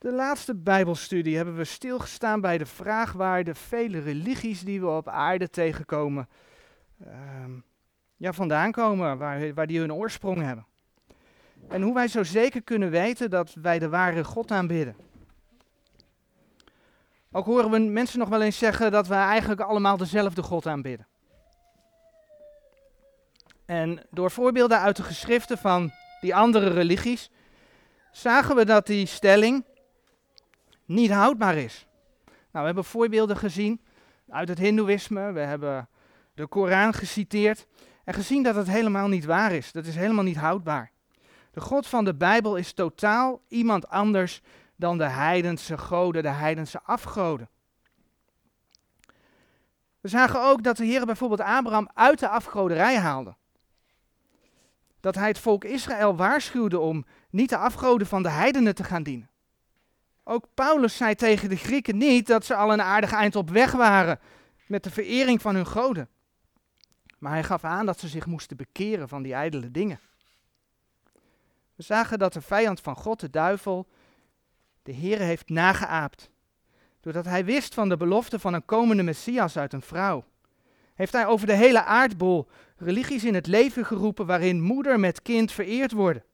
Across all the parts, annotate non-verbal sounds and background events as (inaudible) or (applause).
De laatste Bijbelstudie hebben we stilgestaan bij de vraag waar de vele religies die we op aarde tegenkomen ehm, ja, vandaan komen, waar, waar die hun oorsprong hebben. En hoe wij zo zeker kunnen weten dat wij de ware God aanbidden. Ook horen we mensen nog wel eens zeggen dat we eigenlijk allemaal dezelfde God aanbidden. En door voorbeelden uit de geschriften van die andere religies zagen we dat die stelling niet houdbaar is. Nou, we hebben voorbeelden gezien uit het Hindoeïsme, we hebben de Koran geciteerd en gezien dat het helemaal niet waar is. Dat is helemaal niet houdbaar. De God van de Bijbel is totaal iemand anders dan de heidense goden, de heidense afgoden. We zagen ook dat de Heer bijvoorbeeld Abraham uit de afgoderij haalde. Dat hij het volk Israël waarschuwde om niet de afgoden van de heidenen te gaan dienen. Ook Paulus zei tegen de Grieken niet dat ze al een aardig eind op weg waren met de verering van hun goden. Maar hij gaf aan dat ze zich moesten bekeren van die ijdele dingen. We zagen dat de vijand van God, de duivel, de Heer heeft nageaapt. Doordat hij wist van de belofte van een komende Messias uit een vrouw. Heeft hij over de hele aardbol religies in het leven geroepen waarin moeder met kind vereerd worden.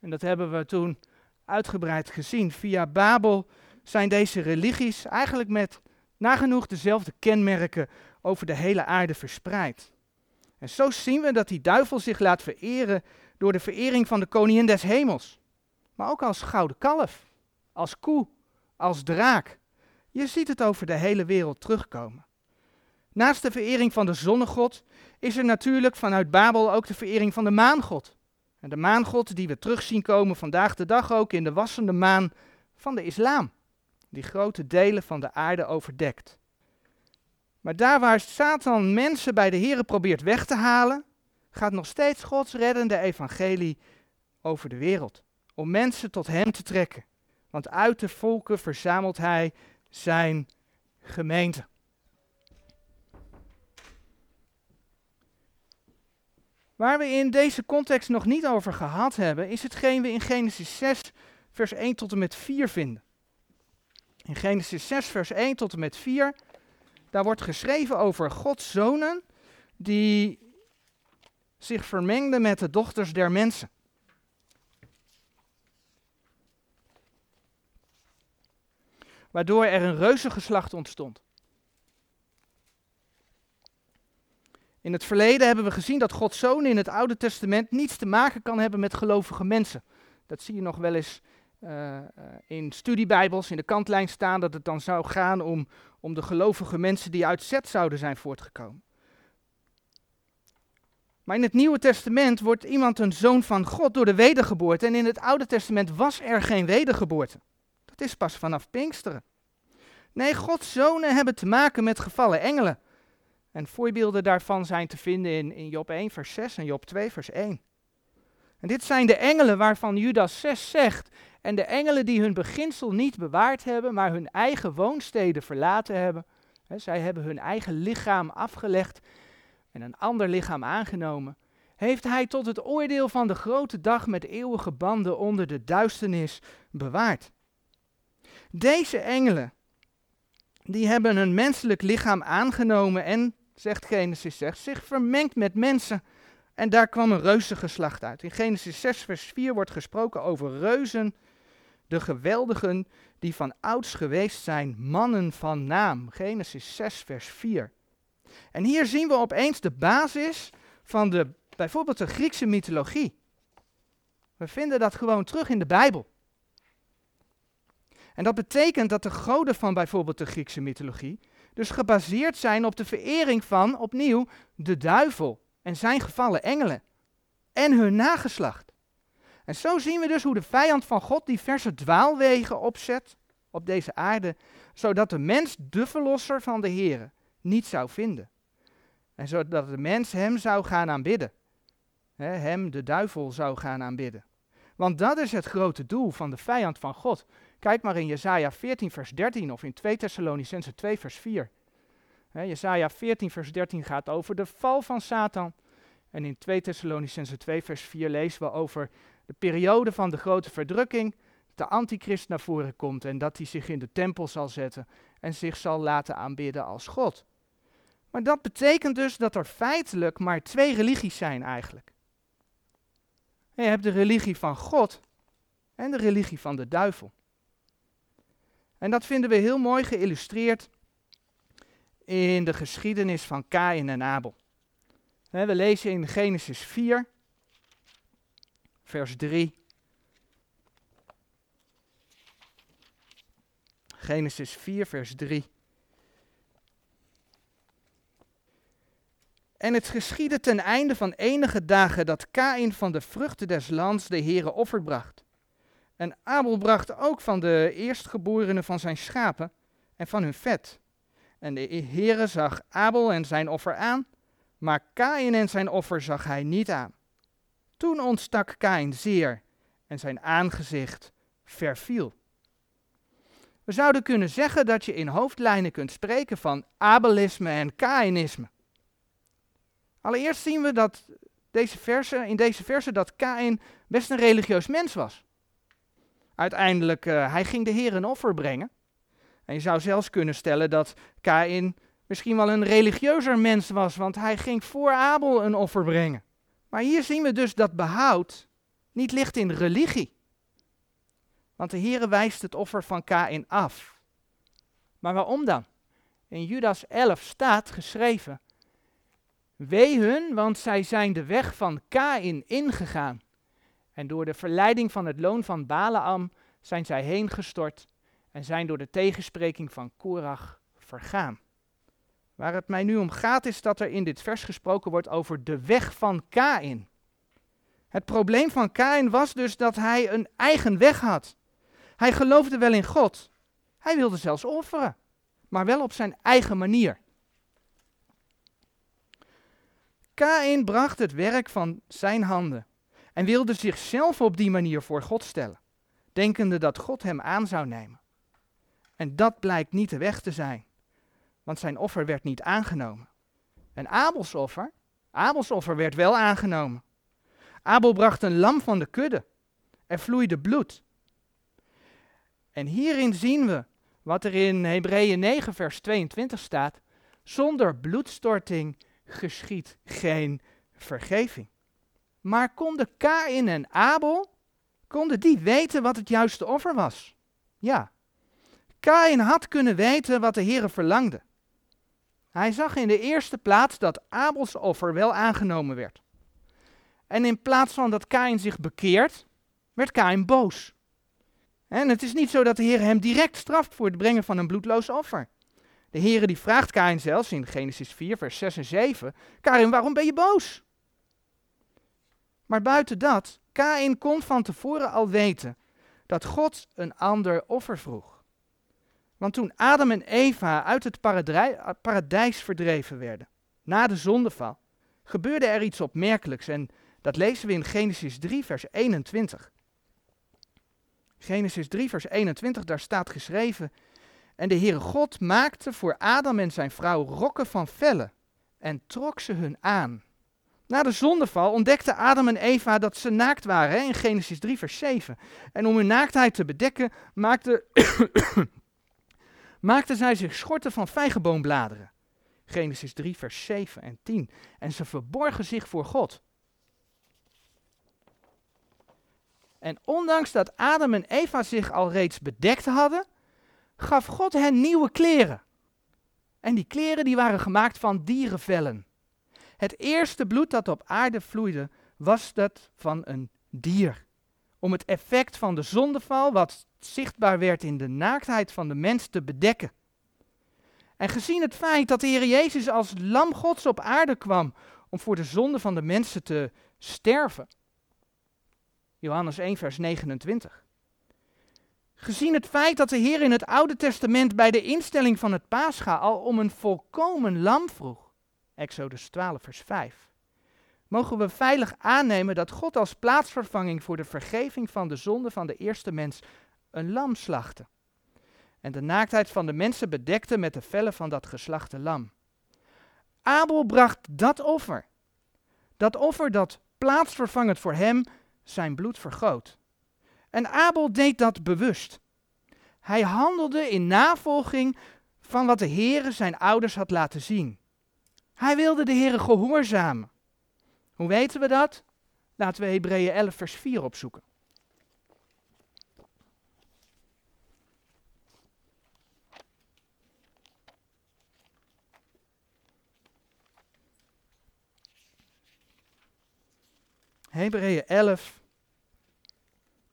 En dat hebben we toen uitgebreid gezien. Via Babel zijn deze religies eigenlijk met nagenoeg dezelfde kenmerken over de hele aarde verspreid. En zo zien we dat die duivel zich laat vereren door de verering van de koningin des hemels. Maar ook als gouden kalf, als koe, als draak. Je ziet het over de hele wereld terugkomen. Naast de verering van de zonnegod is er natuurlijk vanuit Babel ook de verering van de maangod. En de maangod die we terug zien komen vandaag de dag ook in de wassende maan van de islam, die grote delen van de aarde overdekt. Maar daar waar Satan mensen bij de Here probeert weg te halen, gaat nog steeds Gods reddende evangelie over de wereld. Om mensen tot hem te trekken. Want uit de volken verzamelt hij zijn gemeente. Waar we in deze context nog niet over gehad hebben, is hetgeen we in Genesis 6, vers 1 tot en met 4 vinden. In Genesis 6, vers 1 tot en met 4, daar wordt geschreven over Gods zonen die zich vermengden met de dochters der mensen. Waardoor er een reuzengeslacht ontstond. In het verleden hebben we gezien dat Gods zoon in het Oude Testament niets te maken kan hebben met gelovige mensen. Dat zie je nog wel eens uh, in studiebijbels in de kantlijn staan, dat het dan zou gaan om, om de gelovige mensen die uit Zet zouden zijn voortgekomen. Maar in het Nieuwe Testament wordt iemand een zoon van God door de wedergeboorte. En in het Oude Testament was er geen wedergeboorte. Dat is pas vanaf Pinksteren. Nee, Gods zonen hebben te maken met gevallen engelen. En voorbeelden daarvan zijn te vinden in, in Job 1, vers 6 en Job 2, vers 1. En dit zijn de engelen waarvan Judas 6 zegt. En de engelen die hun beginsel niet bewaard hebben, maar hun eigen woonsteden verlaten hebben. zij hebben hun eigen lichaam afgelegd en een ander lichaam aangenomen. Heeft hij tot het oordeel van de grote dag met eeuwige banden onder de duisternis bewaard. Deze engelen, die hebben een menselijk lichaam aangenomen en zegt Genesis 6, zich vermengd met mensen. En daar kwam een reuzengeslacht uit. In Genesis 6, vers 4 wordt gesproken over reuzen, de geweldigen die van ouds geweest zijn, mannen van naam. Genesis 6, vers 4. En hier zien we opeens de basis van de, bijvoorbeeld de Griekse mythologie. We vinden dat gewoon terug in de Bijbel. En dat betekent dat de goden van bijvoorbeeld de Griekse mythologie dus gebaseerd zijn op de verering van, opnieuw, de duivel en zijn gevallen engelen en hun nageslacht. En zo zien we dus hoe de vijand van God diverse dwaalwegen opzet op deze aarde, zodat de mens de verlosser van de Heer niet zou vinden. En zodat de mens hem zou gaan aanbidden. hem, de duivel, zou gaan aanbidden. Want dat is het grote doel van de vijand van God. Kijk maar in Jesaja 14 vers 13 of in 2 Thessalonicense 2 vers 4. He, Jesaja 14 vers 13 gaat over de val van Satan. En in 2 Thessalonicense 2 vers 4 lezen we over de periode van de grote verdrukking. de antichrist naar voren komt en dat hij zich in de tempel zal zetten en zich zal laten aanbidden als God. Maar dat betekent dus dat er feitelijk maar twee religies zijn eigenlijk. Je hebt de religie van God en de religie van de duivel. En dat vinden we heel mooi geïllustreerd in de geschiedenis van Kain en Abel. We lezen in Genesis 4, vers 3. Genesis 4, vers 3. En het geschiedde ten einde van enige dagen dat Kain van de vruchten des lands de Heere offer bracht. En Abel bracht ook van de eerstgeborenen van zijn schapen en van hun vet. En de Heere zag Abel en zijn offer aan, maar Kain en zijn offer zag hij niet aan. Toen ontstak Kain zeer en zijn aangezicht verviel. We zouden kunnen zeggen dat je in hoofdlijnen kunt spreken van Abelisme en Kainisme. Allereerst zien we dat deze in deze verse dat Kain best een religieus mens was. Uiteindelijk, uh, hij ging de Heer een offer brengen. En je zou zelfs kunnen stellen dat Kain misschien wel een religieuzer mens was, want hij ging voor Abel een offer brengen. Maar hier zien we dus dat behoud niet ligt in religie. Want de Heere wijst het offer van Kain af. Maar waarom dan? In Judas 11 staat geschreven: Wee hun, want zij zijn de weg van Kain ingegaan. En door de verleiding van het loon van Balaam zijn zij heen gestort en zijn door de tegenspreking van Korach vergaan. Waar het mij nu om gaat is dat er in dit vers gesproken wordt over de weg van Kain. Het probleem van Kain was dus dat hij een eigen weg had. Hij geloofde wel in God. Hij wilde zelfs offeren, maar wel op zijn eigen manier. Kain bracht het werk van zijn handen en wilde zichzelf op die manier voor God stellen, denkende dat God hem aan zou nemen. En dat blijkt niet de weg te zijn, want zijn offer werd niet aangenomen. En Abels offer, Abels offer werd wel aangenomen. Abel bracht een lam van de kudde. Er vloeide bloed. En hierin zien we wat er in Hebreeën 9, vers 22 staat. Zonder bloedstorting geschiet geen vergeving. Maar konden Kain en Abel, konden die weten wat het juiste offer was? Ja. Kain had kunnen weten wat de Heer verlangde. Hij zag in de eerste plaats dat Abels offer wel aangenomen werd. En in plaats van dat Kain zich bekeert, werd Kain boos. En het is niet zo dat de Heer hem direct straft voor het brengen van een bloedloos offer. De Heer die vraagt Kain zelfs in Genesis 4, vers 6 en 7, Kain, waarom ben je boos? Maar buiten dat, Kain kon van tevoren al weten dat God een ander offer vroeg. Want toen Adam en Eva uit het paradijs verdreven werden, na de zondeval, gebeurde er iets opmerkelijks en dat lezen we in Genesis 3, vers 21. Genesis 3, vers 21, daar staat geschreven: En de Heere God maakte voor Adam en zijn vrouw rokken van vellen en trok ze hun aan. Na de zondeval ontdekten Adam en Eva dat ze naakt waren, in Genesis 3, vers 7. En om hun naaktheid te bedekken, maakten, (coughs) maakten zij zich schorten van vijgenboombladeren. Genesis 3, vers 7 en 10. En ze verborgen zich voor God. En ondanks dat Adam en Eva zich al reeds bedekt hadden, gaf God hen nieuwe kleren. En die kleren die waren gemaakt van dierenvellen. Het eerste bloed dat op aarde vloeide, was dat van een dier. Om het effect van de zondeval, wat zichtbaar werd in de naaktheid van de mens, te bedekken. En gezien het feit dat de Heer Jezus als lam Gods op aarde kwam om voor de zonde van de mensen te sterven. Johannes 1, vers 29. Gezien het feit dat de Heer in het Oude Testament bij de instelling van het Pascha al om een volkomen lam vroeg. Exodus 12, vers 5. Mogen we veilig aannemen dat God als plaatsvervanging voor de vergeving van de zonde van de eerste mens een lam slachtte. En de naaktheid van de mensen bedekte met de vellen van dat geslachte lam. Abel bracht dat offer. Dat offer dat plaatsvervangend voor hem zijn bloed vergoot. En Abel deed dat bewust. Hij handelde in navolging van wat de Heere zijn ouders had laten zien. Hij wilde de Heere gehoorzamen. Hoe weten we dat? Laten we Hebreeën 11 vers 4 opzoeken. Hebreeën 11,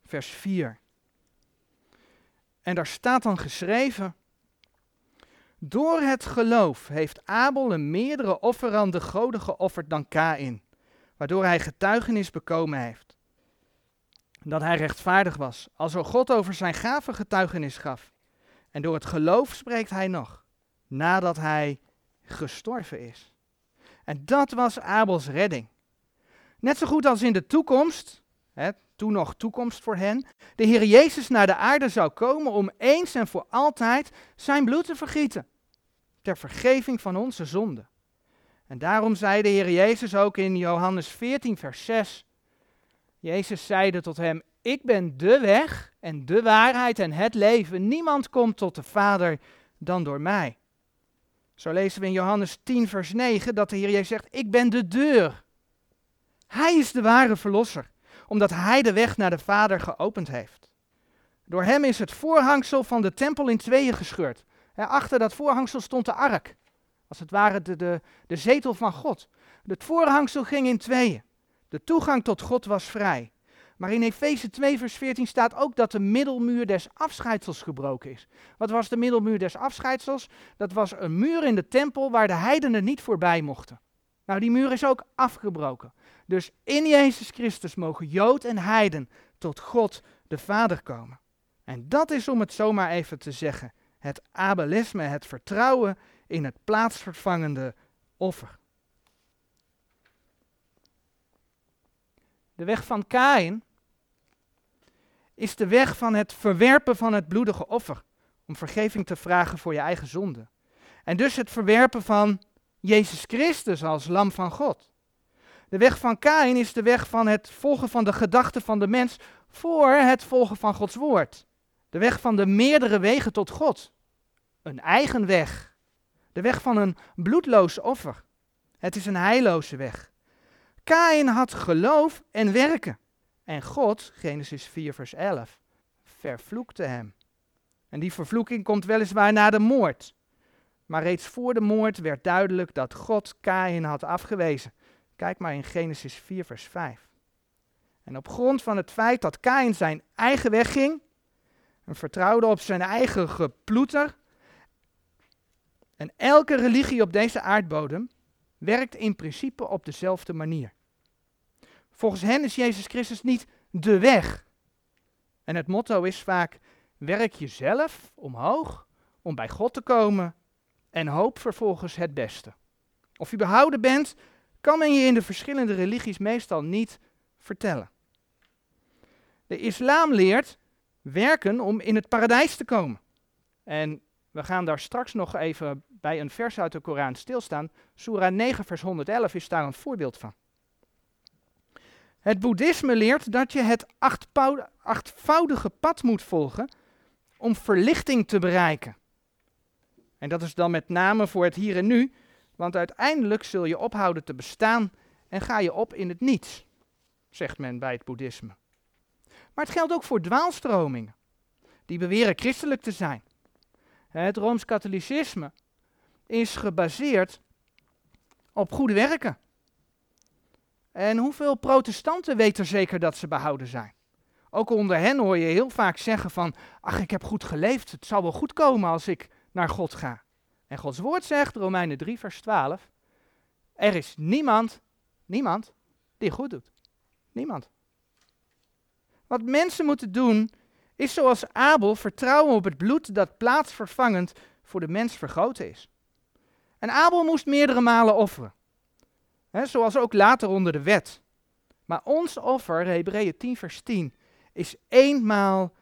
vers 4. En daar staat dan geschreven: Door het geloof heeft Abel een meerdere offer aan de goden geofferd dan Kain, waardoor hij getuigenis bekomen heeft. Dat hij rechtvaardig was, alsof God over zijn gave getuigenis gaf. En door het geloof spreekt hij nog, nadat hij gestorven is. En dat was Abels redding. Net zo goed als in de toekomst, hè, toen nog toekomst voor hen, de Heer Jezus naar de aarde zou komen om eens en voor altijd zijn bloed te vergieten. Ter vergeving van onze zonden. En daarom zei de Heer Jezus ook in Johannes 14, vers 6. Jezus zeide tot hem, ik ben de weg en de waarheid en het leven. Niemand komt tot de Vader dan door mij. Zo lezen we in Johannes 10, vers 9 dat de Heer Jezus zegt, ik ben de deur. Hij is de ware verlosser, omdat hij de weg naar de Vader geopend heeft. Door hem is het voorhangsel van de tempel in tweeën gescheurd. Achter dat voorhangsel stond de ark, als het ware de, de, de zetel van God. Het voorhangsel ging in tweeën. De toegang tot God was vrij. Maar in Efeze 2, vers 14 staat ook dat de middelmuur des afscheidsels gebroken is. Wat was de middelmuur des afscheidsels? Dat was een muur in de tempel waar de heidenen niet voorbij mochten. Nou, die muur is ook afgebroken. Dus in Jezus Christus mogen Jood en Heiden tot God de Vader komen. En dat is om het zomaar even te zeggen, het abelisme, het vertrouwen in het plaatsvervangende offer. De weg van Kain is de weg van het verwerpen van het bloedige offer, om vergeving te vragen voor je eigen zonde. En dus het verwerpen van Jezus Christus als lam van God. De weg van Kain is de weg van het volgen van de gedachten van de mens voor het volgen van Gods woord. De weg van de meerdere wegen tot God. Een eigen weg. De weg van een bloedloos offer. Het is een heilloze weg. Kain had geloof en werken. En God, Genesis 4, vers 11, vervloekte hem. En die vervloeking komt weliswaar na de moord. Maar reeds voor de moord werd duidelijk dat God Kain had afgewezen. Kijk maar in Genesis 4, vers 5. En op grond van het feit dat Kain zijn eigen weg ging, en vertrouwde op zijn eigen geploeter, en elke religie op deze aardbodem werkt in principe op dezelfde manier. Volgens hen is Jezus Christus niet de weg. En het motto is vaak: werk jezelf omhoog om bij God te komen en hoop vervolgens het beste. Of je behouden bent kan men je in de verschillende religies meestal niet vertellen. De islam leert werken om in het paradijs te komen. En we gaan daar straks nog even bij een vers uit de Koran stilstaan. Surah 9, vers 111 is daar een voorbeeld van. Het boeddhisme leert dat je het achtvoudige pad moet volgen om verlichting te bereiken. En dat is dan met name voor het hier en nu, want uiteindelijk zul je ophouden te bestaan en ga je op in het niets, zegt men bij het boeddhisme. Maar het geldt ook voor dwaalstromingen, die beweren christelijk te zijn. Het Rooms-Katholicisme is gebaseerd op goede werken. En hoeveel protestanten weten zeker dat ze behouden zijn? Ook onder hen hoor je heel vaak zeggen van, ach ik heb goed geleefd, het zal wel goed komen als ik naar God ga. En Gods woord zegt, Romeinen 3, vers 12, er is niemand, niemand, die goed doet. Niemand. Wat mensen moeten doen, is zoals Abel vertrouwen op het bloed dat plaatsvervangend voor de mens vergoten is. En Abel moest meerdere malen offeren. Zoals ook later onder de wet. Maar ons offer, Hebreeën 10 vers 10, is eenmaal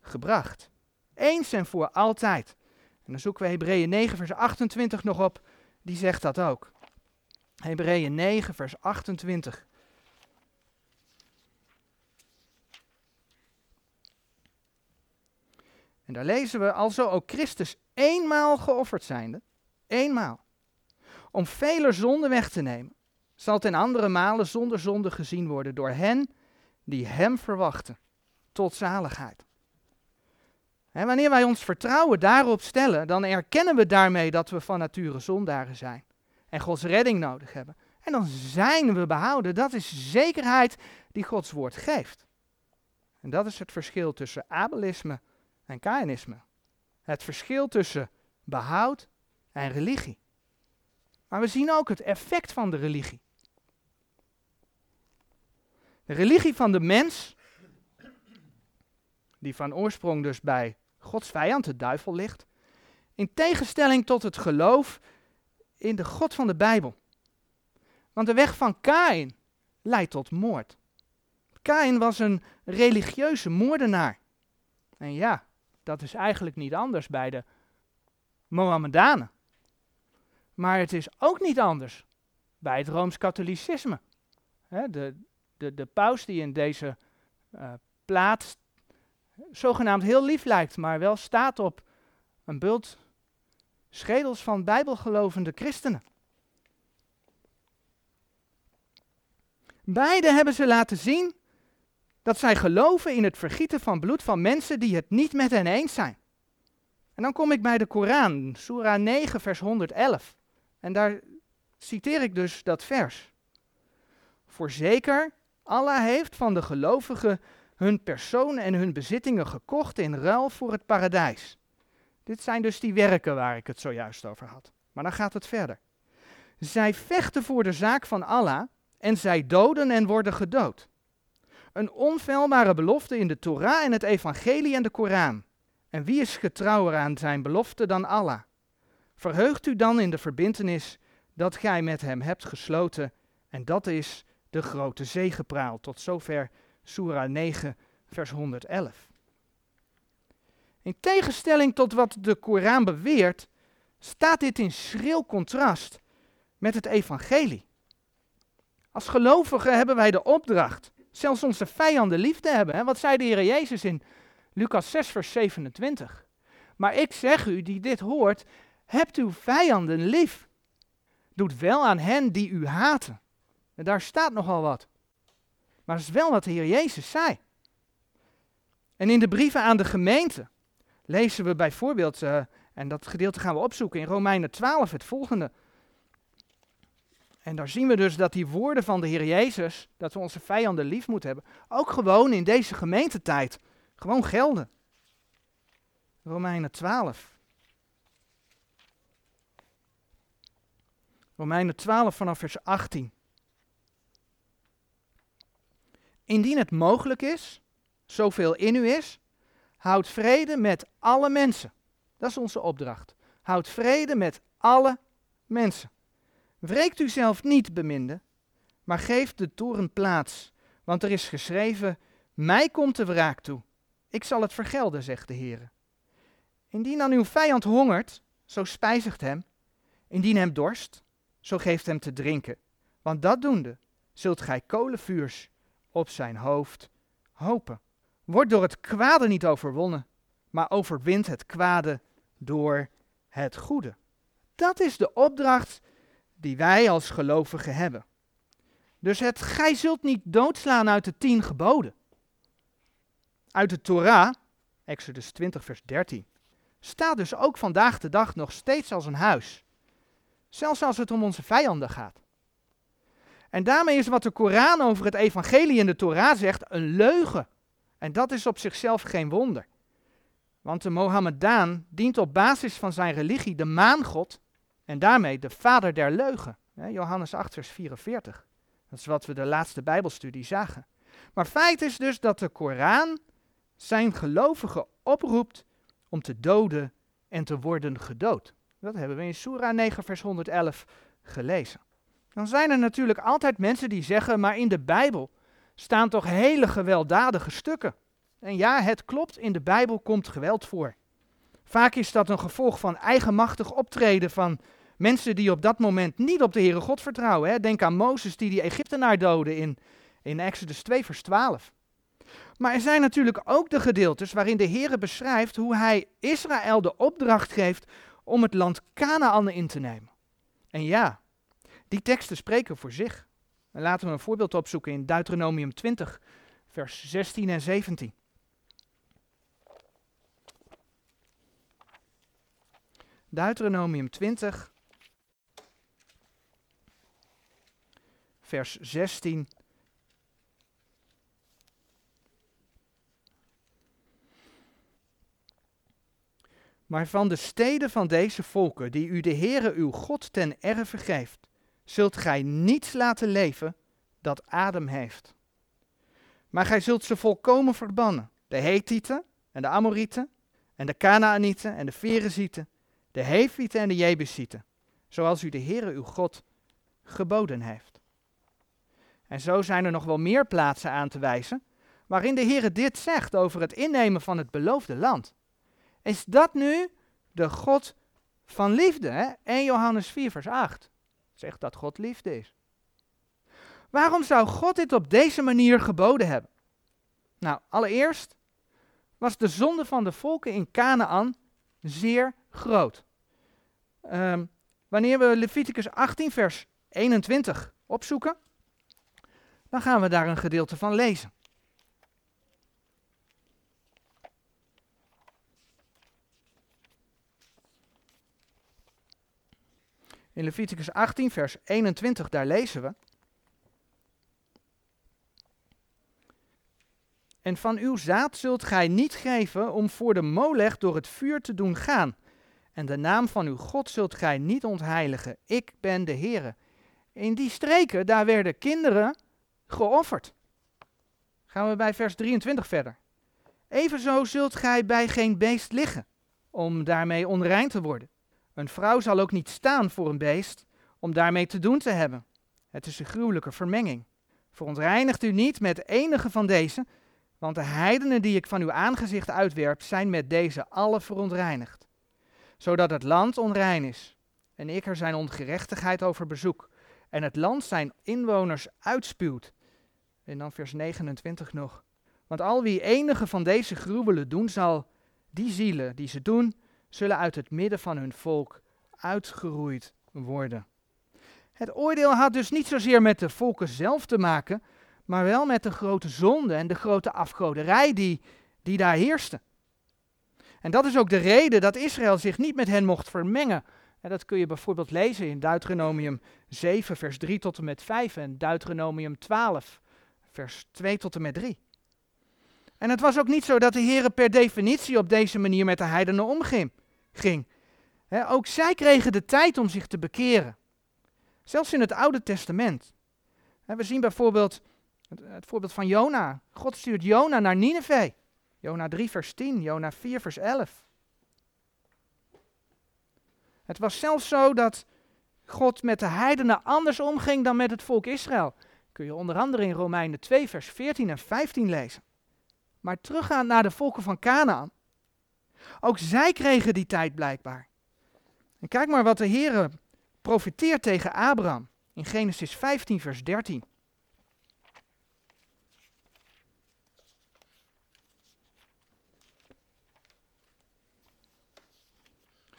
gebracht. Eens en voor altijd. En dan zoeken we Hebreeën 9, vers 28 nog op. Die zegt dat ook. Hebreeën 9, vers 28. En daar lezen we, alzo ook Christus eenmaal geofferd zijnde, eenmaal, om vele zonden weg te nemen, zal ten andere malen zonder zonde gezien worden door hen die hem verwachten, tot zaligheid. En wanneer wij ons vertrouwen daarop stellen, dan erkennen we daarmee dat we van nature zondaren zijn en Gods redding nodig hebben. En dan zijn we behouden. Dat is zekerheid die Gods woord geeft. En dat is het verschil tussen abelisme en Kainisme. Het verschil tussen behoud en religie. Maar we zien ook het effect van de religie. De religie van de mens, die van oorsprong dus bij Gods vijand, de duivel, ligt, in tegenstelling tot het geloof in de God van de Bijbel. Want de weg van Kain leidt tot moord. Kain was een religieuze moordenaar. En ja, dat is eigenlijk niet anders bij de Mohammedanen. Maar het is ook niet anders bij het Rooms-Katholicisme. De, de, de paus die in deze uh, plaat zogenaamd heel lief lijkt, maar wel staat op een bult schedels van bijbelgelovende christenen. Beide hebben ze laten zien dat zij geloven in het vergieten van bloed van mensen die het niet met hen eens zijn. En dan kom ik bij de Koran, Surah 9, vers 111. En daar citeer ik dus dat vers. Voorzeker, Allah heeft van de gelovigen hun persoon en hun bezittingen gekocht in ruil voor het paradijs. Dit zijn dus die werken waar ik het zojuist over had. Maar dan gaat het verder. Zij vechten voor de zaak van Allah en zij doden en worden gedood. Een onfeilbare belofte in de Torah en het Evangelie en de Koran. En wie is getrouwer aan zijn belofte dan Allah? Verheugt u dan in de verbintenis dat gij met hem hebt gesloten, en dat is de grote zegepraal. Tot zover Surah 9, vers 111. In tegenstelling tot wat de Koran beweert, staat dit in schril contrast met het evangelie. Als gelovigen hebben wij de opdracht zelfs onze vijanden lief te hebben. Wat zei de Heer Jezus in Lucas 6, vers 27? Maar ik zeg u die dit hoort, hebt uw vijanden lief. Doet wel aan hen die u haten. En daar staat nogal wat. Maar dat is wel wat de Heer Jezus zei. En in de brieven aan de gemeente lezen we bijvoorbeeld, uh, en dat gedeelte gaan we opzoeken in Romeinen 12, het volgende. En daar zien we dus dat die woorden van de Heer Jezus, dat we onze vijanden lief moeten hebben, ook gewoon in deze gemeentetijd gewoon gelden. Romeinen 12. Romeinen 12 vanaf vers 18. Indien het mogelijk is, zoveel in u is, houd vrede met alle mensen. Dat is onze opdracht. Houd vrede met alle mensen. Wreekt u zelf niet, beminde, maar geef de toren plaats, want er is geschreven, mij komt de wraak toe. Ik zal het vergelden, zegt de Heer. Indien dan uw vijand hongert, zo spijzigt hem. Indien hem dorst, zo geeft hem te drinken. Want dat doende, zult gij kolenvuurs op zijn hoofd hopen. Word door het kwade niet overwonnen, maar overwint het kwade door het goede. Dat is de opdracht die wij als gelovigen hebben. Dus het gij zult niet doodslaan uit de tien geboden. Uit de Torah, Exodus 20, vers 13, staat dus ook vandaag de dag nog steeds als een huis. Zelfs als het om onze vijanden gaat. En daarmee is wat de Koran over het evangelie in de Torah zegt een leugen. En dat is op zichzelf geen wonder. Want de Mohammedaan dient op basis van zijn religie de maangod en daarmee de vader der leugen. Johannes 8, vers 44. Dat is wat we de laatste Bijbelstudie zagen. Maar feit is dus dat de Koran zijn gelovigen oproept om te doden en te worden gedood. Dat hebben we in Surah 9, vers 111 gelezen. Dan zijn er natuurlijk altijd mensen die zeggen, maar in de Bijbel staan toch hele gewelddadige stukken. En ja, het klopt, in de Bijbel komt geweld voor. Vaak is dat een gevolg van eigenmachtig optreden van mensen die op dat moment niet op de Heere God vertrouwen. Hè. Denk aan Mozes die die Egyptenaar doodde in, in Exodus 2 vers 12. Maar er zijn natuurlijk ook de gedeeltes waarin de Heer beschrijft hoe hij Israël de opdracht geeft om het land Canaan in te nemen. En ja, die teksten spreken voor zich. En laten we een voorbeeld opzoeken in Deuteronomium 20, vers 16 en 17. Deuteronomium 20, vers 16 Maar van de steden van deze volken, die u de Heere uw God ten erve geeft, zult gij niets laten leven dat adem heeft. Maar gij zult ze volkomen verbannen, de Hethieten en de Amorieten en de Canaanieten en de Ferezieten, de Hefieten en de Jebusieten, zoals u de Heere uw God geboden heeft. En zo zijn er nog wel meer plaatsen aan te wijzen, waarin de Heere dit zegt over het innemen van het beloofde land. Is dat nu de God van liefde? Hè? 1 Johannes 4, vers 8 zegt dat God liefde is. Waarom zou God dit op deze manier geboden hebben? Nou, allereerst was de zonde van de volken in Canaan zeer groot. Um, wanneer we Leviticus 18, vers 21 opzoeken, dan gaan we daar een gedeelte van lezen. In Leviticus 18, vers 21, daar lezen we. En van uw zaad zult gij niet geven om voor de molech door het vuur te doen gaan. En de naam van uw God zult gij niet ontheiligen. Ik ben de Heere. In die streken, daar werden kinderen geofferd. Gaan we bij vers 23 verder. Evenzo zult gij bij geen beest liggen, om daarmee onrein te worden. Een vrouw zal ook niet staan voor een beest om daarmee te doen te hebben. Het is een gruwelijke vermenging. Verontreinigt u niet met enige van deze, want de heidenen die ik van uw aangezicht uitwerp, zijn met deze alle verontreinigd. Zodat het land onrein is, en ik er zijn ongerechtigheid over bezoek, en het land zijn inwoners uitspuwt. En dan vers 29 nog. Want al wie enige van deze gruwelen doen zal, die zielen die ze doen, zullen uit het midden van hun volk uitgeroeid worden. Het oordeel had dus niet zozeer met de volken zelf te maken, maar wel met de grote zonde en de grote afgoderij die, die daar heerste. En dat is ook de reden dat Israël zich niet met hen mocht vermengen. En dat kun je bijvoorbeeld lezen in Deuteronomium 7, vers 3 tot en met 5 en Deuteronomium 12, vers 2 tot en met 3. En het was ook niet zo dat de Heer per definitie op deze manier met de heidenen omging ging. ook zij kregen de tijd om zich te bekeren. Zelfs in het Oude Testament. we zien bijvoorbeeld het, het, voorbeeld van Jona. God stuurt Jona naar Nineveh. Jona 3 vers 10, Jona 4 vers 11. Het was zelfs zo dat God met de heidenen anders omging dan met het volk Israël. Kun je onder andere in Romeinen 2 vers 14 en 15 lezen. Maar teruggaan naar de volken van Canaan. Ook zij kregen die tijd blijkbaar. En kijk maar wat de Heer profiteert tegen Abraham in Genesis 15, vers 13.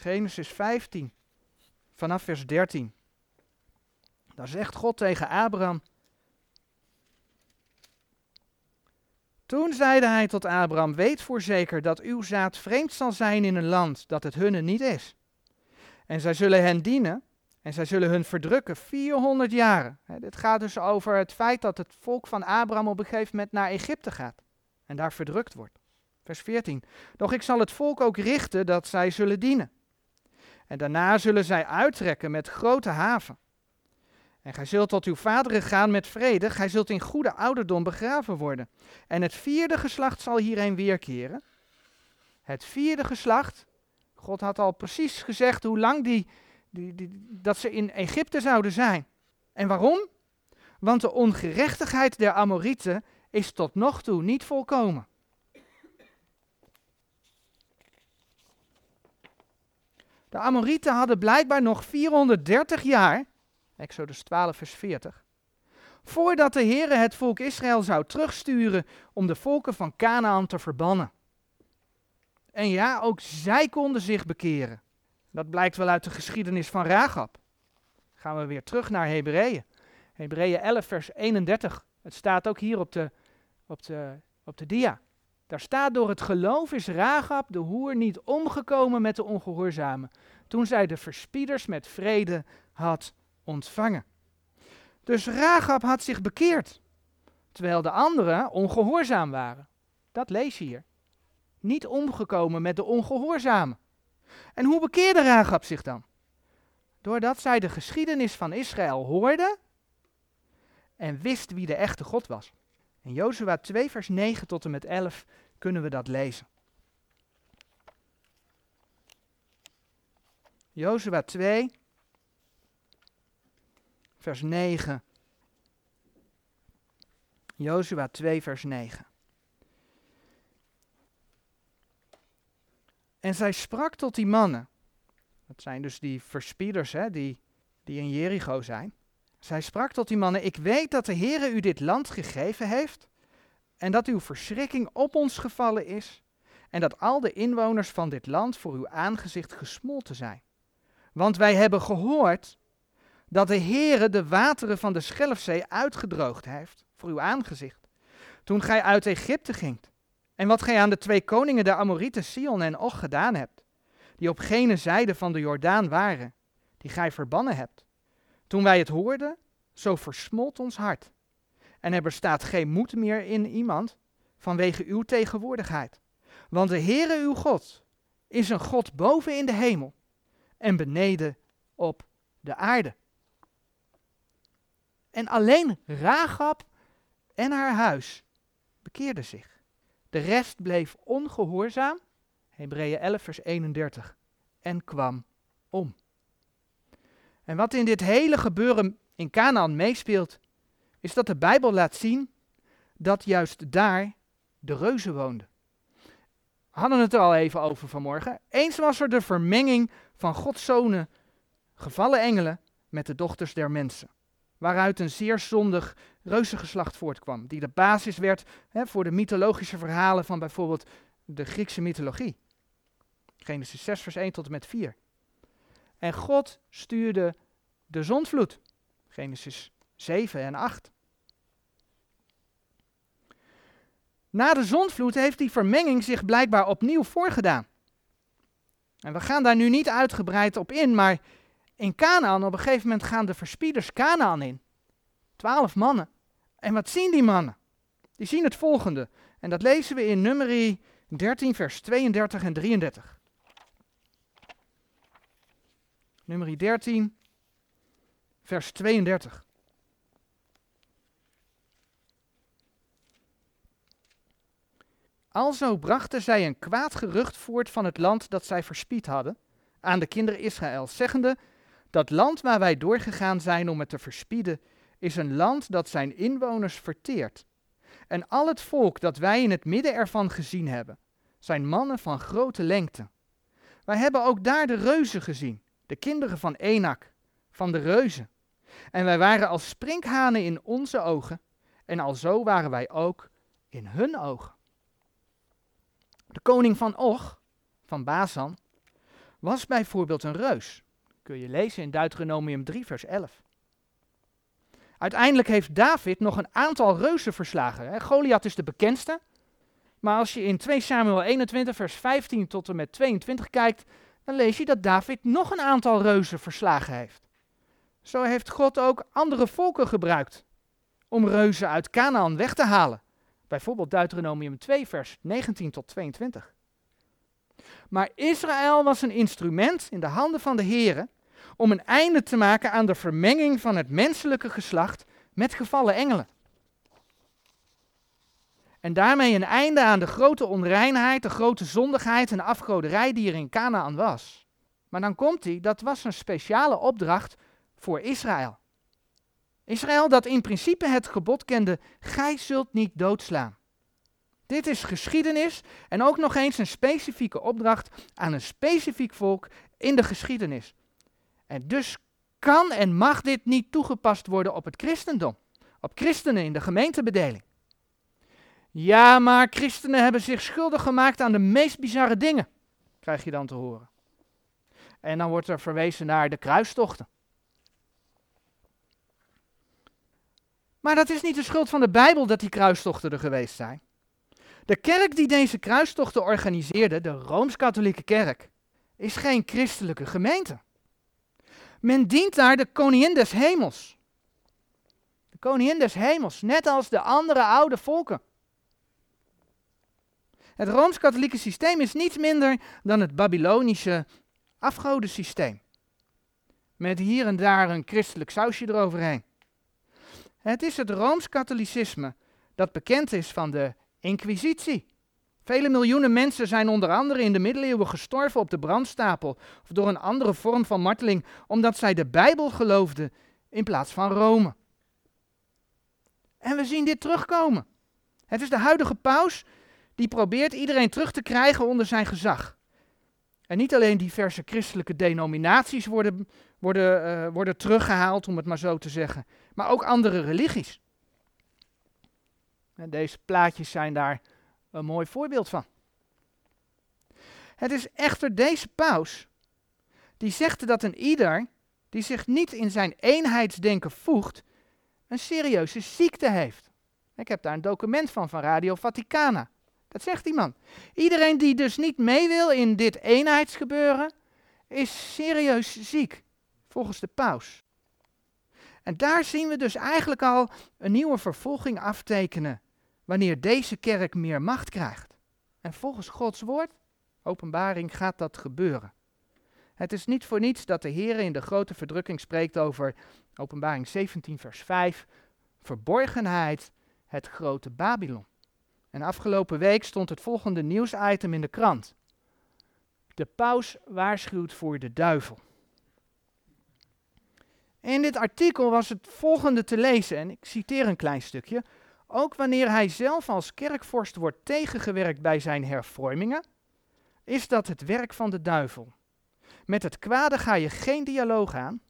Genesis 15, vanaf vers 13. Daar zegt God tegen Abraham: Toen zeide hij tot Abraham: Weet voorzeker dat uw zaad vreemd zal zijn in een land dat het hunne niet is. En zij zullen hen dienen en zij zullen hun verdrukken 400 jaren. dit gaat dus over het feit dat het volk van Abraham op een gegeven moment naar Egypte gaat en daar verdrukt wordt. Vers 14. Doch ik zal het volk ook richten dat zij zullen dienen. En daarna zullen zij uittrekken met grote haven. En gij zult tot uw vaderen gaan met vrede, gij zult in goede ouderdom begraven worden. En het vierde geslacht zal hierheen weerkeren. Het vierde geslacht, God had al precies gezegd hoe lang die, die, die, dat ze in Egypte zouden zijn. En waarom? Want de ongerechtigheid der Amorieten is tot nog toe niet volkomen. De Amorieten hadden blijkbaar nog 430 jaar Exodus 12, vers 40. Voordat de Heere het volk Israël zou terugsturen om de volken van Canaan te verbannen. En ja, ook zij konden zich bekeren. Dat blijkt wel uit de geschiedenis van Rahab. Gaan we weer terug naar Hebreeën. Hebreeën 11, vers 31. Het staat ook hier op de, op de, op de dia. Daar staat door het geloof is Rahab de hoer niet omgekomen met de ongehoorzamen, toen zij de verspieders met vrede had ontvangen. Dus Rahab had zich bekeerd, terwijl de anderen ongehoorzaam waren. Dat lees je hier. Niet omgekomen met de ongehoorzamen. En hoe bekeerde Rahab zich dan? Doordat zij de geschiedenis van Israël hoorde en wist wie de echte God was. In Jozua 2 vers 9 tot en met 11 kunnen we dat lezen. Jozua 2 vers 9. Jozua 2 vers 9. En zij sprak tot die mannen. Dat zijn dus die verspieders hè, die, die in Jericho zijn. Zij sprak tot die mannen, ik weet dat de Heere u dit land gegeven heeft en dat uw verschrikking op ons gevallen is en dat al de inwoners van dit land voor uw aangezicht gesmolten zijn. Want wij hebben gehoord dat de Heere de wateren van de Schelfzee uitgedroogd heeft voor uw aangezicht, toen gij uit Egypte gingt. En wat gij aan de twee koningen de Amorieten Sion en Och gedaan hebt, die op gene zijde van de Jordaan waren, die gij verbannen hebt. Toen wij het hoorden, zo versmolt ons hart. En er bestaat geen moed meer in iemand vanwege uw tegenwoordigheid. Want de Heere uw God is een God boven in de hemel en beneden op de aarde. En alleen Rahab en haar huis bekeerden zich. De rest bleef ongehoorzaam, Hebreeën 11 vers 31, en kwam om. En wat in dit hele gebeuren in Canaan meespeelt, is dat de Bijbel laat zien dat juist daar de reuzen woonden. We hadden het er al even over vanmorgen. Eens was er de vermenging van Gods zonen, gevallen engelen, met de dochters der mensen. Waaruit een zeer zondig reuzengeslacht voortkwam, die de basis werd hè, voor de mythologische verhalen van bijvoorbeeld de Griekse mythologie. Genesis 6, vers 1 tot en met 4. En God stuurde de zondvloed. Genesis 7 en 8. Na de zondvloed heeft die vermenging zich blijkbaar opnieuw voorgedaan. En we gaan daar nu niet uitgebreid op in, maar in Canaan op een gegeven moment gaan de verspieders Canaan in. Twaalf mannen. En wat zien die mannen? Die zien het volgende. En dat lezen we in Numeri 13, vers 32 en 33. Nummer 13, vers 32. Alzo brachten zij een kwaad gerucht voort van het land dat zij verspied hadden aan de kinderen Israël, zeggende, dat land waar wij doorgegaan zijn om het te verspieden, is een land dat zijn inwoners verteert. En al het volk dat wij in het midden ervan gezien hebben, zijn mannen van grote lengte. Wij hebben ook daar de reuzen gezien, de kinderen van Enak, van de reuzen. En wij waren als sprinkhanen in onze ogen, en alzo waren wij ook in hun ogen. De koning van Och, van Basan, was bijvoorbeeld een reus. Kun je lezen in Deuteronomium 3, vers 11. Uiteindelijk heeft David nog een aantal reuzen verslagen. Goliath is de bekendste. Maar als je in 2 Samuel 21, vers 15 tot en met 22 kijkt, dan lees je dat David nog een aantal reuzen verslagen heeft. Zo heeft God ook andere volken gebruikt om reuzen uit Canaan weg te halen. Bijvoorbeeld Deuteronomium 2, vers 19 tot 22. Maar Israël was een instrument in de handen van de Here om een einde te maken aan de vermenging van het menselijke geslacht met gevallen engelen. En daarmee een einde aan de grote onreinheid, de grote zondigheid en de afgoderij die er in Canaan was. Maar dan komt hij, dat was een speciale opdracht voor Israël. Israël dat in principe het gebod kende, gij zult niet doodslaan. Dit is geschiedenis en ook nog eens een specifieke opdracht aan een specifiek volk in de geschiedenis. En dus kan en mag dit niet toegepast worden op het christendom. op christenen in de gemeentebedeling. Ja, maar christenen hebben zich schuldig gemaakt aan de meest bizarre dingen, krijg je dan te horen. En dan wordt er verwezen naar de kruistochten. Maar dat is niet de schuld van de Bijbel dat die kruistochten er geweest zijn. De kerk die deze kruistochten organiseerde, de Rooms-Katholieke Kerk, is geen christelijke gemeente. Men dient daar de koningin des hemels. De koningin des hemels, net als de andere oude volken. Het Rooms-Katholieke systeem is niets minder dan het Babylonische afgodensysteem. Met hier en daar een christelijk sausje eroverheen. Het is het Rooms-Katholicisme dat bekend is van de Inquisitie. Vele miljoenen mensen zijn onder andere in de middeleeuwen gestorven op de brandstapel of door een andere vorm van marteling, omdat zij de Bijbel geloofden in plaats van Rome. En we zien dit terugkomen. Het is de huidige paus die probeert iedereen terug te krijgen onder zijn gezag. En niet alleen diverse christelijke denominaties worden, worden, uh, worden teruggehaald, om het maar zo te zeggen, maar ook andere religies. En deze plaatjes zijn daar een mooi voorbeeld van. Het is echter deze paus die zegt dat een ieder die zich niet in zijn eenheidsdenken voegt, een serieuze ziekte heeft. Ik heb daar een document van van Radio Vaticana. Dat zegt die man. Iedereen die dus niet mee wil in dit eenheidsgebeuren, is serieus ziek, volgens de paus. En daar zien we dus eigenlijk al een nieuwe vervolging aftekenen wanneer deze kerk meer macht krijgt. En volgens Gods woord, openbaring, gaat dat gebeuren. Het is niet voor niets dat de Heer in de grote verdrukking spreekt over, openbaring 17 vers 5, verborgenheid, het grote Babylon. En afgelopen week stond het volgende nieuwsitem in de krant. De paus waarschuwt voor de duivel. In dit artikel was het volgende te lezen, en ik citeer een klein stukje. Ook wanneer hij zelf als kerkvorst wordt tegengewerkt bij zijn hervormingen, is dat het werk van de duivel. Met het kwade ga je geen dialoog aan,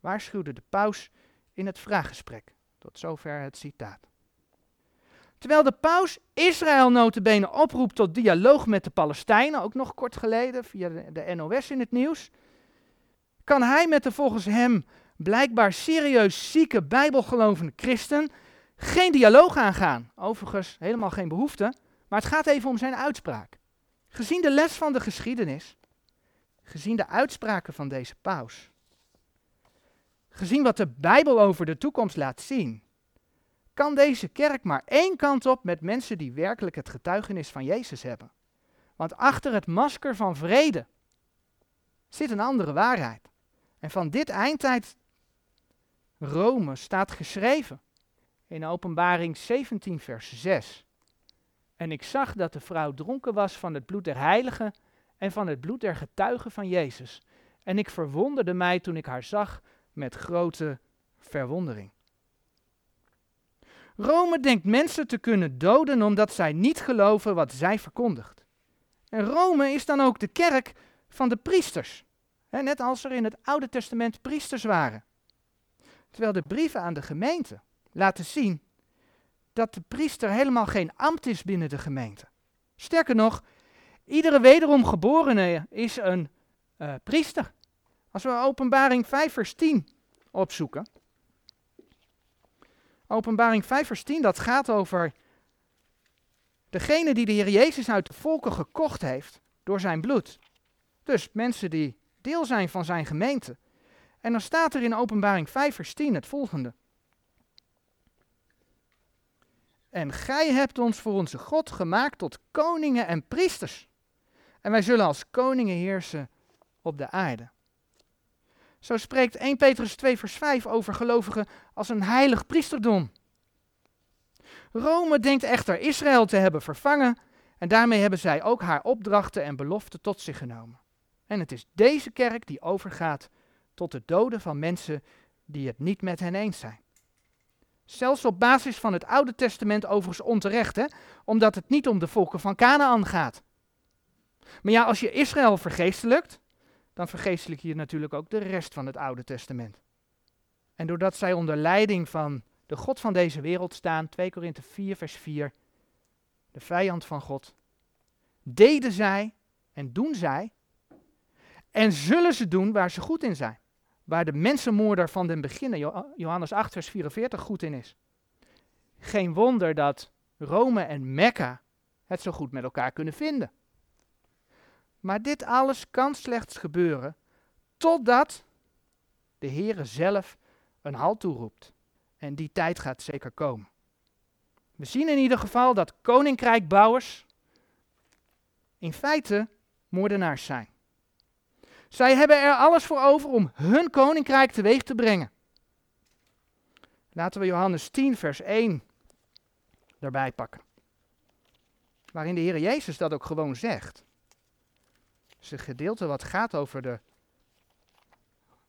waarschuwde de paus in het vraaggesprek. Tot zover het citaat. Terwijl de paus Israël notabene oproept tot dialoog met de Palestijnen, ook nog kort geleden via de, NOS in het nieuws, kan hij met de volgens hem blijkbaar serieus zieke bijbelgelovende christen geen dialoog aangaan. Overigens helemaal geen behoefte, maar het gaat even om zijn uitspraak. Gezien de les van de geschiedenis, gezien de uitspraken van deze paus, gezien wat de Bijbel over de toekomst laat zien, kan deze kerk maar één kant op met mensen die werkelijk het getuigenis van Jezus hebben. Want achter het masker van vrede zit een andere waarheid. En van dit eindtijd Rome staat geschreven in Openbaring 17, vers 6. En ik zag dat de vrouw dronken was van het bloed der heiligen en van het bloed der getuigen van Jezus. En ik verwonderde mij toen ik haar zag met grote verwondering. Rome denkt mensen te kunnen doden omdat zij niet geloven wat zij verkondigt. En Rome is dan ook de kerk van de priesters. net als er in het Oude Testament priesters waren. Terwijl de brieven aan de gemeente laten zien dat de priester helemaal geen ambt is binnen de gemeente. Sterker nog, iedere wederom geborene is een uh, priester. Als we openbaring 5 vers 10 opzoeken. Openbaring 5 vers 10, dat gaat over degene die de Heer Jezus uit de volken gekocht heeft door zijn bloed. Dus mensen die deel zijn van zijn gemeente. En dan staat er in Openbaring 5 vers 10 het volgende. En gij hebt ons voor onze God gemaakt tot koningen en priesters. En wij zullen als koningen heersen op de aarde. Zo spreekt 1 Petrus 2 vers 5 over gelovigen als een heilig priesterdom. Rome denkt echter Israël te hebben vervangen en daarmee hebben zij ook haar opdrachten en beloften tot zich genomen. En het is deze kerk die overgaat tot het doden van mensen die het niet met hen eens zijn. Zelfs op basis van het Oude Testament overigens onterecht, hè? omdat het niet om de volken van Canaan gaat. Maar ja, als je Israël vergeestelijkt, dan vergeestelijk je natuurlijk ook de rest van het Oude Testament. En doordat zij onder leiding van de God van deze wereld staan, 2 Korinthe 4, vers 4, de vijand van God, deden zij en doen zij en zullen ze doen waar ze goed in zijn. Waar de mensenmoorder van den beginnen, Johannes 8, vers 44, goed in is. Geen wonder dat Rome en Mekka het zo goed met elkaar kunnen vinden. Maar dit alles kan slechts gebeuren totdat de Heere zelf een halt toeroept. En die tijd gaat zeker komen. We zien in ieder geval dat koninkrijkbouwers in feite moordenaars zijn. Zij hebben er alles voor over om hun koninkrijk teweeg te brengen. Laten we Johannes 10, vers 1 erbij pakken. Waarin de Heer Jezus dat ook gewoon zegt. Is een gedeelte wat gaat over de,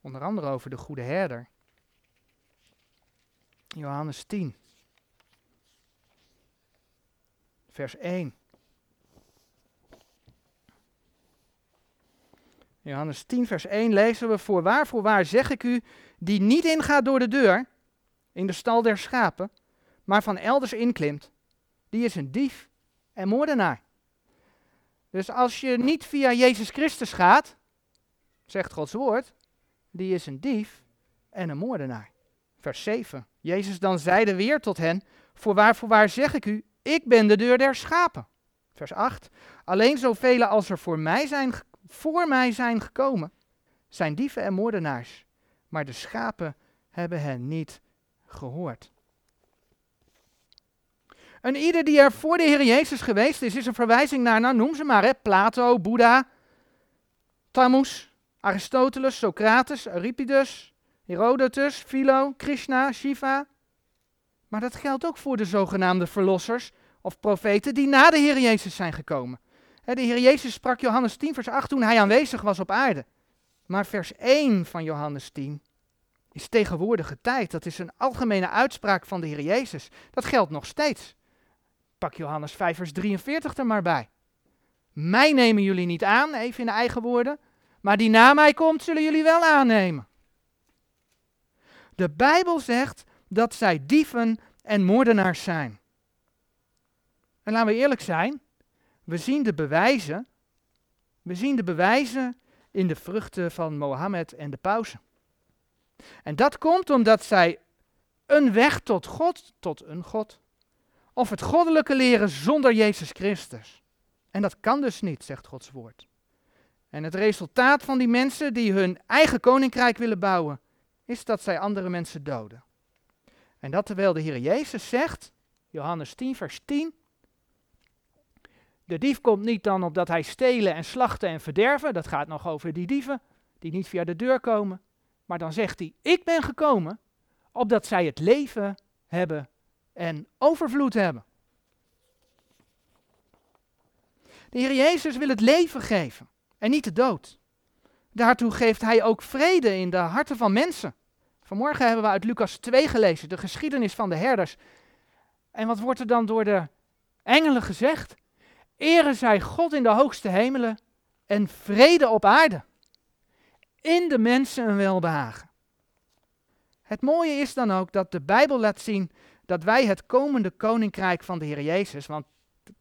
onder andere over de goede herder. Johannes 10, vers 1. Johannes 10, vers 1 lezen we: Voorwaar, voorwaar zeg ik u, die niet ingaat door de deur, in de stal der schapen, maar van elders inklimt, die is een dief en moordenaar. Dus als je niet via Jezus Christus gaat, zegt Gods woord, die is een dief en een moordenaar. Vers 7. Jezus dan zeide weer tot hen, voorwaar, voorwaar zeg ik u, ik ben de deur der schapen. Vers 8. Alleen zoveel als er voor mij zijn voor mij zijn gekomen, zijn dieven en moordenaars, maar de schapen hebben hen niet gehoord. En ieder die er voor de Heer Jezus geweest is, is een verwijzing naar, nou noem ze maar, hè, Plato, Boeddha, Tammuz, Aristoteles, Socrates, Euripides, Herodotus, Philo, Krishna, Shiva. Maar dat geldt ook voor de zogenaamde verlossers of profeten die na de Heer Jezus zijn gekomen. De Heer Jezus sprak Johannes 10, vers 8 toen hij aanwezig was op aarde. Maar vers 1 van Johannes 10 is tegenwoordige tijd. Dat is een algemene uitspraak van de Heer Jezus. Dat geldt nog steeds. Pak Johannes 5, vers 43 er maar bij. Mij nemen jullie niet aan, even in eigen woorden, maar die na mij komt, zullen jullie wel aannemen. De Bijbel zegt dat zij dieven en moordenaars zijn. En laten we eerlijk zijn, we zien de bewijzen. We zien de bewijzen in de vruchten van Mohammed en de pausen. En dat komt omdat zij een weg tot God, tot een God, of het goddelijke leren zonder Jezus Christus. En dat kan dus niet, zegt Gods woord. En het resultaat van die mensen die hun eigen koninkrijk willen bouwen, is dat zij andere mensen doden. En dat terwijl de Heer Jezus zegt, Johannes 10, vers 10, de dief komt niet dan opdat hij stelen en slachten en verderven. Dat gaat nog over die dieven die niet via de deur komen. Maar dan zegt hij: Ik ben gekomen opdat zij het leven hebben en overvloed hebben. De Heer Jezus wil het leven geven en niet de dood. Daartoe geeft hij ook vrede in de harten van mensen. Vanmorgen hebben we uit Lucas 2 gelezen, de geschiedenis van de herders. En wat wordt er dan door de engelen gezegd? Ere zij God in de hoogste hemelen en vrede op aarde. In de mensen een welbehagen. Het mooie is dan ook dat de Bijbel laat zien dat wij het komende koninkrijk van de Heer Jezus, want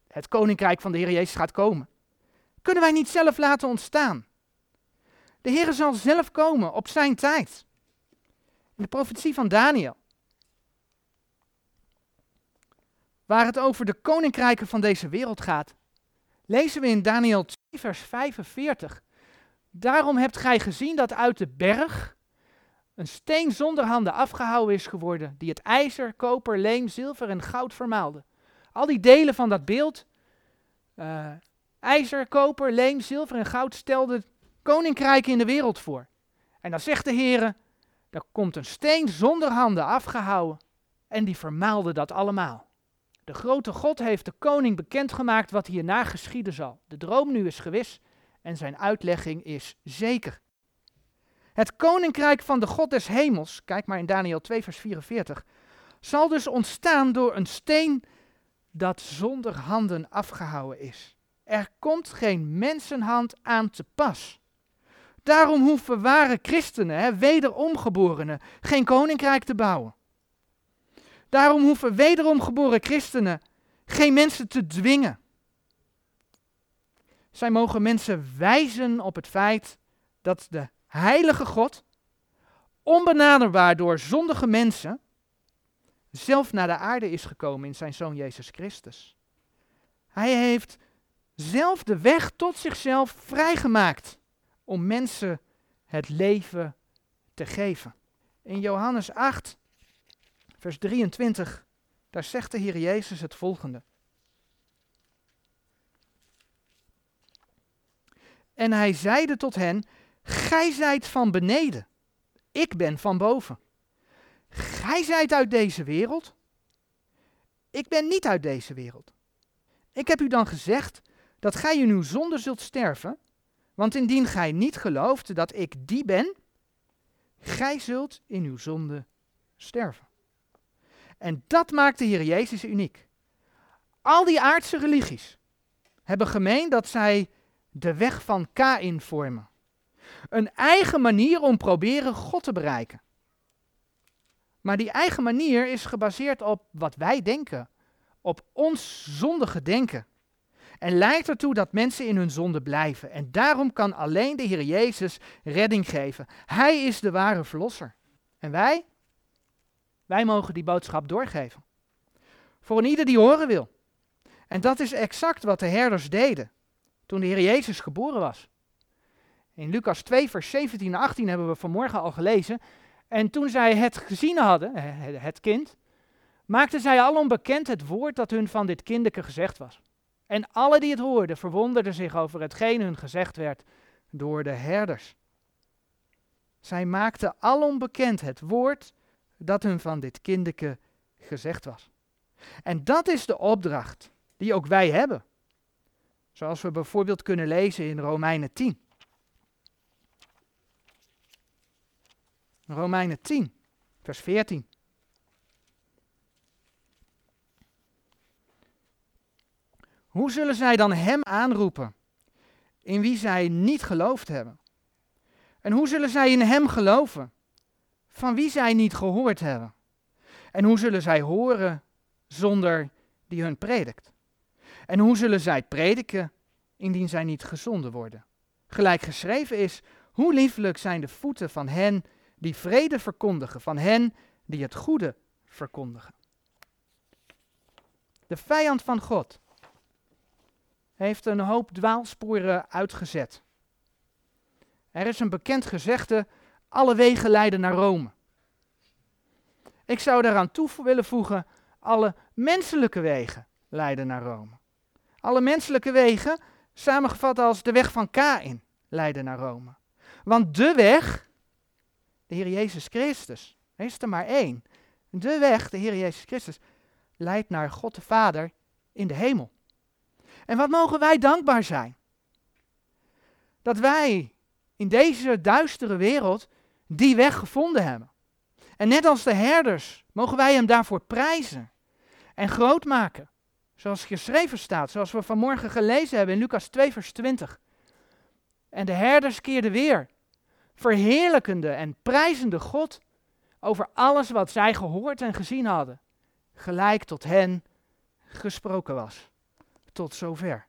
het koninkrijk van de Heer Jezus gaat komen, kunnen wij niet zelf laten ontstaan. De Heer zal zelf komen op zijn tijd. In de profetie van Daniel waar het over de koninkrijken van deze wereld gaat, lezen we in Daniel 2, vers 45. Daarom hebt gij gezien dat uit de berg een steen zonder handen afgehouden is geworden, die het ijzer, koper, leem, zilver en goud vermaalde. Al die delen van dat beeld, uh, ijzer, koper, leem, zilver en goud, stelden koninkrijken in de wereld voor. En dan zegt de Heer, er komt een steen zonder handen afgehouden en die vermaalde dat allemaal. De grote God heeft de koning bekendgemaakt wat hierna geschieden zal. De droom nu is gewis en zijn uitlegging is zeker. Het koninkrijk van de God des hemels, kijk maar in Daniel 2 vers 44, zal dus ontstaan door een steen dat zonder handen afgehouden is. Er komt geen mensenhand aan te pas. Daarom hoeven ware christenen, hè, wederomgeborenen, geen koninkrijk te bouwen. Daarom hoeven wederom geboren christenen geen mensen te dwingen. Zij mogen mensen wijzen op het feit dat de heilige God, onbenaderbaar door zondige mensen, zelf naar de aarde is gekomen in zijn zoon Jezus Christus. Hij heeft zelf de weg tot zichzelf vrijgemaakt om mensen het leven te geven. In Johannes 8, vers 23, daar zegt de Heer Jezus het volgende. En hij zeide tot hen, gij zijt van beneden, ik ben van boven. Gij zijt uit deze wereld, ik ben niet uit deze wereld. Ik heb u dan gezegd dat gij in uw zonde zult sterven, want indien gij niet gelooft dat ik die ben, gij zult in uw zonde sterven. En dat maakt de Heer Jezus uniek. Al die aardse religies hebben gemeen dat zij de weg van Kain vormen. Een eigen manier om proberen God te bereiken. Maar die eigen manier is gebaseerd op wat wij denken, op ons zondige denken. En leidt ertoe dat mensen in hun zonde blijven. En daarom kan alleen de Heer Jezus redding geven. Hij is de ware verlosser. En wij? Wij mogen die boodschap doorgeven. Voor een ieder die horen wil. En dat is exact wat de herders deden toen de Heer Jezus geboren was. In Lucas 2, vers 17 en 18 hebben we vanmorgen al gelezen. En toen zij het gezien hadden, het kind, maakten zij alom bekend het woord dat hun van dit kindeke gezegd was. En alle die het hoorden verwonderden zich over hetgeen hun gezegd werd door de herders. Zij maakten alom bekend het woord dat hun van dit kindeke gezegd was. En dat is de opdracht die ook wij hebben. Zoals we bijvoorbeeld kunnen lezen in Romeinen 10. Romeinen 10, vers 14. Hoe zullen zij dan Hem aanroepen, in wie zij niet geloofd hebben? En hoe zullen zij in Hem geloven, van wie zij niet gehoord hebben? En hoe zullen zij horen zonder die hun predikt? En hoe zullen zij prediken indien zij niet gezonden worden? Gelijk geschreven is, hoe lieflijk zijn de voeten van hen die vrede verkondigen, van hen die het goede verkondigen. De vijand van God heeft een hoop dwaalsporen uitgezet. Er is een bekend gezegde, alle wegen leiden naar Rome. Ik zou daaraan toe willen voegen, alle menselijke wegen leiden naar Rome. Alle menselijke wegen, samengevat als de weg van Kain, leiden naar Rome. Want de weg, de Heer Jezus Christus, er is er maar één. De weg, de Heer Jezus Christus, leidt naar God de Vader in de hemel. En wat mogen wij dankbaar zijn? Dat wij in deze duistere wereld die weg gevonden hebben. En net als de herders mogen wij hem daarvoor prijzen en groot maken. Zoals geschreven staat, zoals we vanmorgen gelezen hebben in Lucas 2, vers 20. En de herders keerden weer, verheerlijkende en prijzende God over alles wat zij gehoord en gezien hadden, gelijk tot hen gesproken was tot zover.